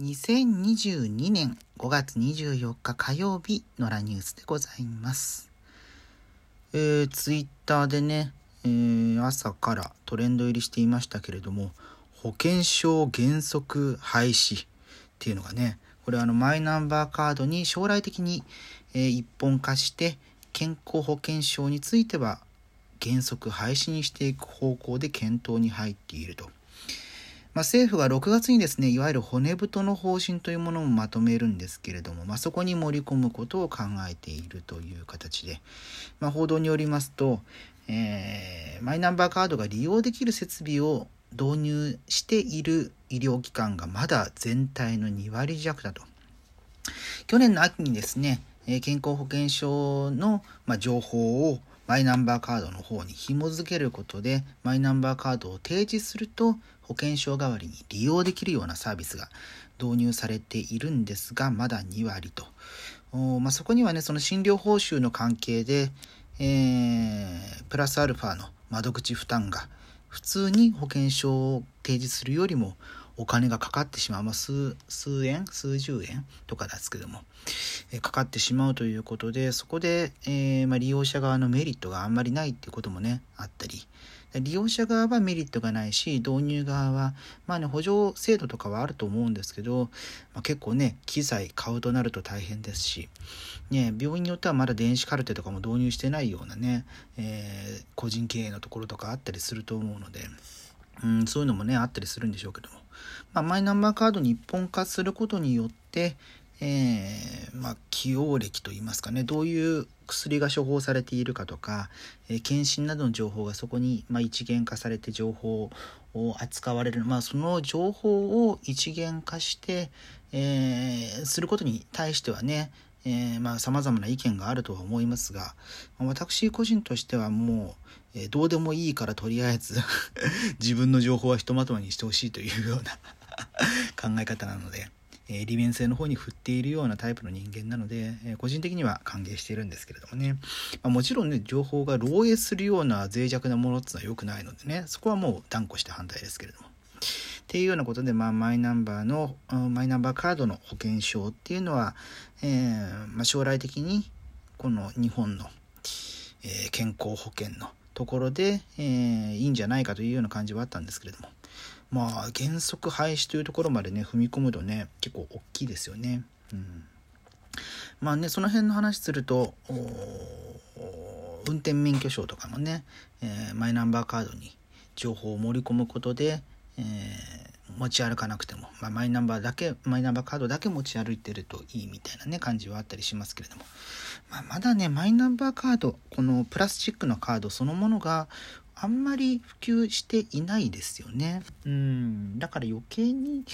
2022年5月24日火曜日のラニュースでございます。えー、ツイッターでね、えー朝からトレンド入りしていましたけれども、保険証原則廃止っていうのがね、これあのマイナンバーカードに将来的に、えー一本化して、健康保険証については原則廃止にしていく方向で検討に入っていると。まあ、政府が6月にですねいわゆる骨太の方針というものをまとめるんですけれども、まあ、そこに盛り込むことを考えているという形で、まあ、報道によりますと、えーマイナンバーカードが利用できる設備を導入している医療機関がまだ全体の2割弱だと。去年の秋にですね、健康保険証の、情報をマイナンバーカードの方に紐付けることでマイナンバーカードを提示すると保険証代わりに利用できるようなサービスが導入されているんですがまだ2割と、おまあ、そこにはねその診療報酬の関係で、えープラスアルファの窓口負担が普通に保険証を提示するよりもお金がかかってしまう、まあ、数数円？数十円？とかですけども、えかかってしまうということでそこで、えーまあ、利用者側のメリットがあんまりないっていうこともねあったり。利用者側はメリットがないし導入側はまあね補助制度とかはあると思うんですけど、まあ、結構ね機材買うとなると大変ですし、ね、病院によってはまだ電子カルテとかも導入してないようなね、えー個人経営のところとかあったりすると思うので、うん、そういうのもねあったりするんでしょうけども、まあ、マイナンバーカードに一本化することによって、えーまあ、起用歴といいますかねどういう薬が処方されているかとか、えー検診などの情報がそこに、まあ、一元化されて情報を扱われる、まあ、その情報を一元化して、えーすることに対してはねえーまあ様々な意見があるとは思いますが私個人としてはもう、えーどうでもいいからとりあえず 自分の情報はひとまとまりにしてほしいというような 考え方なので、えー利便性の方に振っているようなタイプの人間なので、えー個人的には歓迎しているんですけれどもね、まあ、もちろんね情報が漏洩するような脆弱なものっていうのは良くないのでねそこはもう断固して反対ですけれども。っていうようなことで、まあ、マイナンバーのマイナンバーカードの保険証っていうのは、えーまあ、将来的にこの日本の、えー健康保険のところで、えーいいんじゃないかというような感じはあったんですけれどもまあ原則廃止というところまでね踏み込むとね結構大きいですよね。うんまあねその辺の話すると運転免許証とかもね、えーマイナンバーカードに情報を盛り込むことで、えー持ち歩かなくても、まあ、マイナンバーだけマイナンバーカードだけ持ち歩いてるといいみたいなね感じはあったりしますけれども、まあ、まだねマイナンバーカードこのプラスチックのカードそのものがあんまり普及していないですよね。うんだから余計に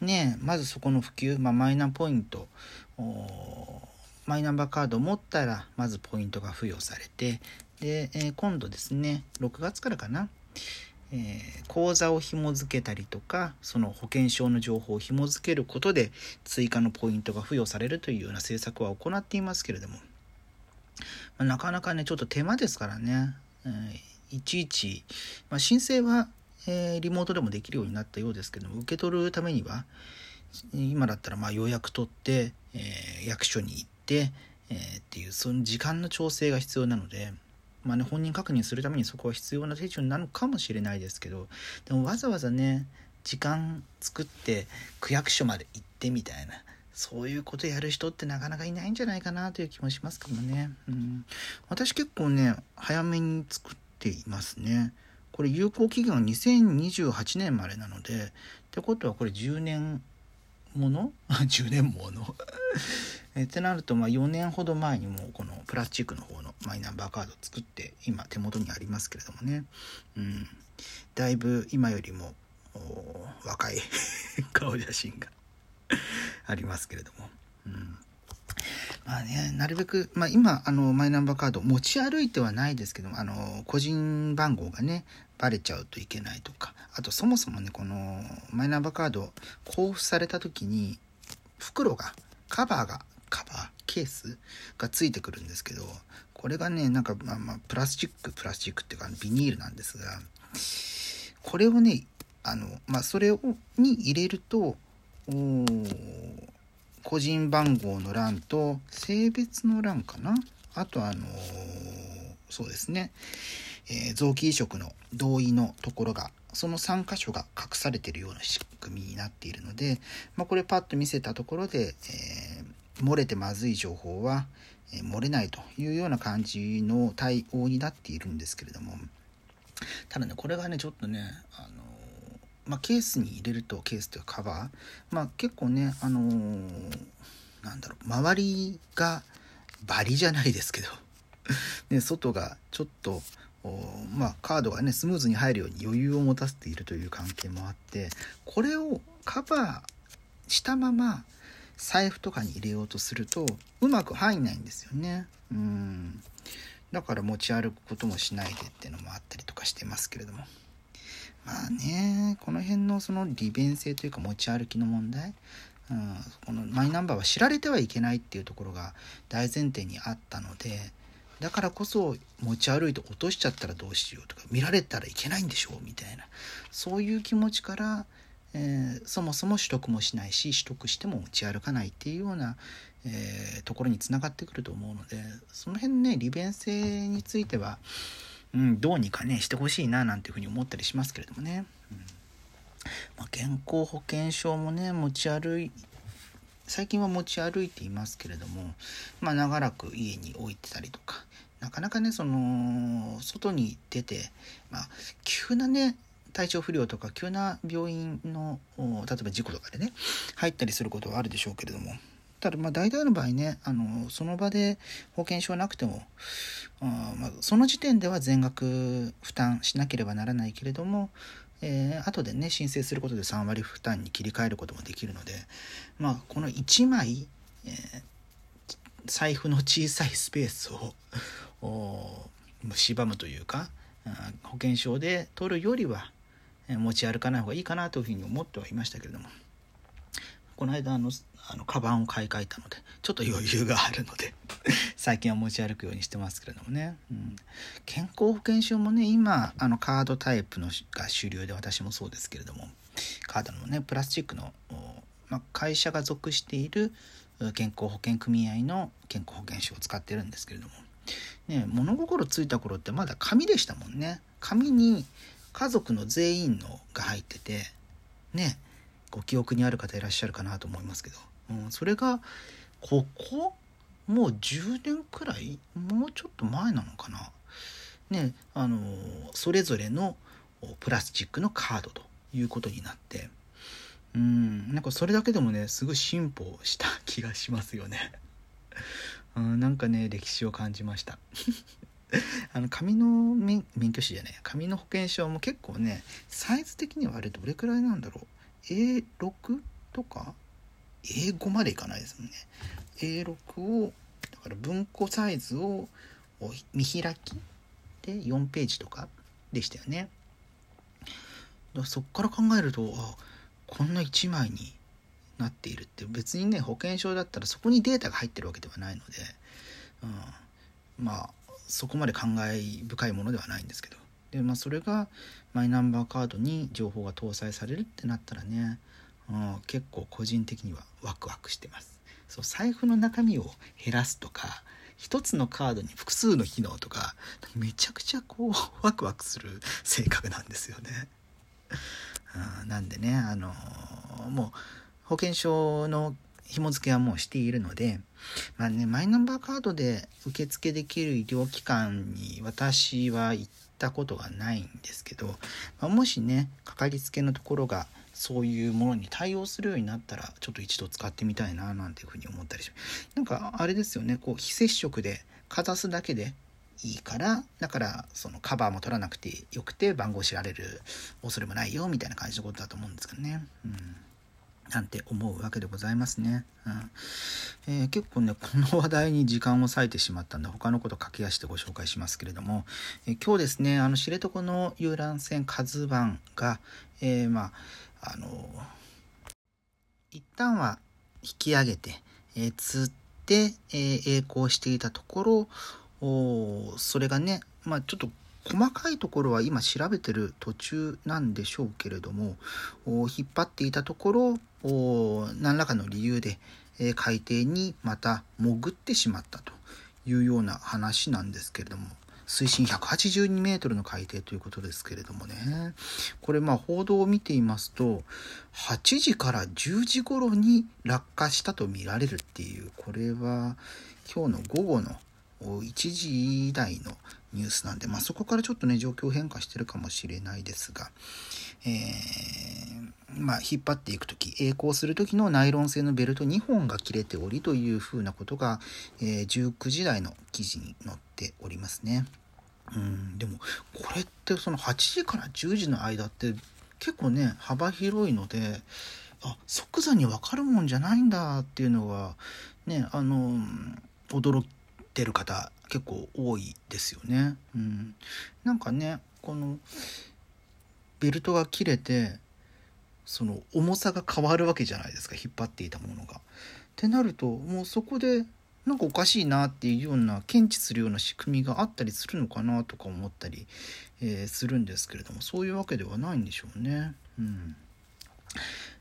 ねまずそこの普及、まあ、マイナポイントマイナンバーカードを持ったらまずポイントが付与されてで、えー今度ですね6月からかな、えー口座を紐付けたりとかその保険証の情報を紐付けることで追加のポイントが付与されるというような政策は行っていますけれども、まあなかなかねちょっと手間ですからね、えーいちいち、まあ、申請は、えーリモートでもできるようになったようですけども受け取るためには今だったらまあ予約取って、え役所に行って、えっていうその時間の調整が必要なので、まあね、本人確認するためにそこは必要な手順なのかもしれないですけどでもわざわざね時間作って区役所まで行ってみたいなそういうことやる人ってなかなかいないんじゃないかなという気もしますけどもね、うん、私結構ね早めに作っていますね。これ有効期限が2028年までなのでってことはこれ10年もの？10年もの？えってなるとまあ4年ほど前にもうこのプラスチックの方のマイナンバーカードを作って今手元にありますけれどもね、うん、だいぶ今よりも若い 顔写真がありますけれども、うん、まあねなるべく、まあ、今あのマイナンバーカード持ち歩いてはないですけどあの個人番号がねバレちゃうといけないとかあとそもそもねこのマイナンバーカード交付された時に袋がカバーがカバーケースがついてくるんですけどこれがねなんかまあまあプラスチックプラスチックっていうかビニールなんですがこれをねあのまあそれをに入れるとお個人番号の欄と性別の欄かな？あとあのそうですね、えー、臓器移植の同意のところがその3箇所が隠されているような仕組みになっているので、まあ、これパッと見せたところで、えー、漏れてまずい情報は、え、漏れないというような感じの対応になっているんですけれども。ただねこれがねちょっとねあのまあ、ケースに入れるとケースというかカバー、まあ、結構ねあのー、なんだろう周りがバリじゃないですけど。ね、外がちょっとまあ、カードがねスムーズに入るように余裕を持たせているという関係もあってこれをカバーしたまま財布とかに入れようとするとうまく入んないんですよね。うん。だから持ち歩くこともしないでっていうのもあったりとかしてますけれども。まあねこの辺のその利便性というか持ち歩きの問題。うん、このマイナンバーは知られてはいけないっていうところが大前提にあったのでだからこそ持ち歩いて落としちゃったらどうしようとか見られたらいけないんでしょうみたいな。そういう気持ちから、えー、そもそも取得もしないし取得しても持ち歩かないっていうような、えー、ところにつながってくると思うのでその辺ね利便性については、うん、うんどうにかねしてほしいななんていうふうに思ったりしますけれどもね。うんまあ、健康保険証もね持ち歩い最近は持ち歩いていますけれども、まあ、長らく家に置いてたりとかなかなかねその外に出て、まあ、急なね体調不良とか急な病院の例えば事故とかでね入ったりすることはあるでしょうけれどもただまあ大体の場合ねあのその場で保険証なくてもあ、まあ、その時点では全額負担しなければならないけれどもえー、後でね申請することで3割負担に切り替えることもできるので、まあ、この1枚、えー、財布の小さいスペースを蝕むというか保険証で取るよりは持ち歩かない方がいいかなというふうに思ってはいましたけれども。この間あのあのカバンを買い替えたのでちょっと余裕があるので 最近は持ち歩くようにしてますけれどもね、うん、健康保険証もね今あのカードタイプのが主流で私もそうですけれどもカードのねプラスチックの、まあ、会社が属している健康保険組合の健康保険証を使ってるんですけれども、ね、物心ついた頃ってまだ紙でしたもんね。紙に家族の全員のが入っててねご記憶にある方いらっしゃるかなと思いますけど、うん、それがここもう10年くらいもうちょっと前なのかな。ねあのそれぞれのプラスチックのカードということになって。うんなんかそれだけでもねすごい進歩した気がしますよね。うんなんかね歴史を感じました。あの紙の免許証じゃない紙の保険証も結構ねサイズ的にはあれどれくらいなんだろう。A6 とか？A5 までいかないですもんね。A6 をだから文庫サイズを見開きで4ページとかでしたよね。だそっから考えるとあこんな1枚になっているって別にね保険証だったらそこにデータが入ってるわけではないので、うん、まあそこまで感慨深いものではないんですけど。で、まあ、それがマイナンバーカードに情報が搭載されるってなったらね、うん、結構個人的にはワクワクしてます。そう財布の中身を減らすとか一つのカードに複数の機能とかめちゃくちゃこうワクワクする性格なんですよね。うん、なんでねあのもう保険証の紐付けはもうしているので、まあね、マイナンバーカードで受付できる医療機関に私は行ったことがないんですけど、まあ、もしねかかりつけのところがそういうものに対応するようになったらちょっと一度使ってみたいななんていうふうに思ったりしますなんかあれですよねこう非接触でかざすだけでいいからだからそのカバーも取らなくてよくて番号知られる恐れもないよみたいな感じのことだと思うんですけどね。うんなんて思うわけでございますね。うんえー、結構ね、この話題に時間を割いてしまったんで、他のこと駆け足でご紹介しますけれども、えー、今日ですね、あの、知床の遊覧船カズワンが、えー、まあ、あの一旦は引き上げて、え釣って、え栄光していたところ、おそれがね、まあ、ちょっと細かいところは今調べてる途中なんでしょうけれども引っ張っていたところ何らかの理由で海底にまた潜ってしまったというような話なんですけれども水深182メートルの海底ということですけれどもね。これまあ報道を見ていますと8時から10時頃に落下したと見られるっていうこれは今日の午後の1時台のニュースなんで、まあ、そこからちょっとね状況変化してるかもしれないですが、えー、まあ、引っ張っていく時曳航する時のナイロン製のベルト2本が切れておりというふうなことが、えー、19時台の記事に載っておりますね。うん、でもこれってその8時から10時の間って結構ね幅広いのであ即座に分かるもんじゃないんだっていうのはねあの驚ってる方結構多いですよね。うん、なんかねこのベルトが切れてその重さが変わるわけじゃないですか引っ張っていたものが。ってなるともうそこでなんかおかしいなっていうような検知するような仕組みがあったりするのかなとか思ったり、えー、するんですけれどもそういうわけではないんでしょうね。うん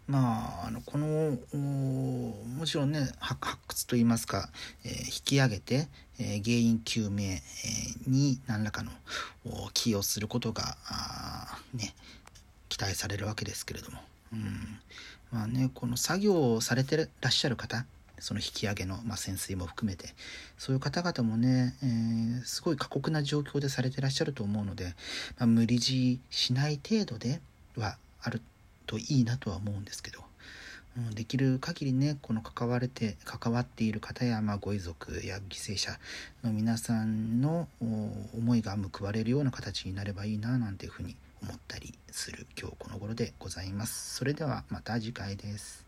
まあ、あのこのもちろんね発掘といいますか、えー、引き上げて、えー、原因究明、に何らかの寄与することがね期待されるわけですけれども、うん。まあね、この作業をされてらっしゃる方その引き上げの、まあ、潜水も含めてそういう方々もね、えー、すごい過酷な状況でされてらっしゃると思うので、まあ、無理強いしない程度ではあるといいなとは思うんですけど、うん、できる限りねこの関われて関わっている方や、まあ、ご遺族や犠牲者の皆さんの思いが報われるような形になればいいななんていうふうに思ったりする今日この頃でございます。それではまた次回です。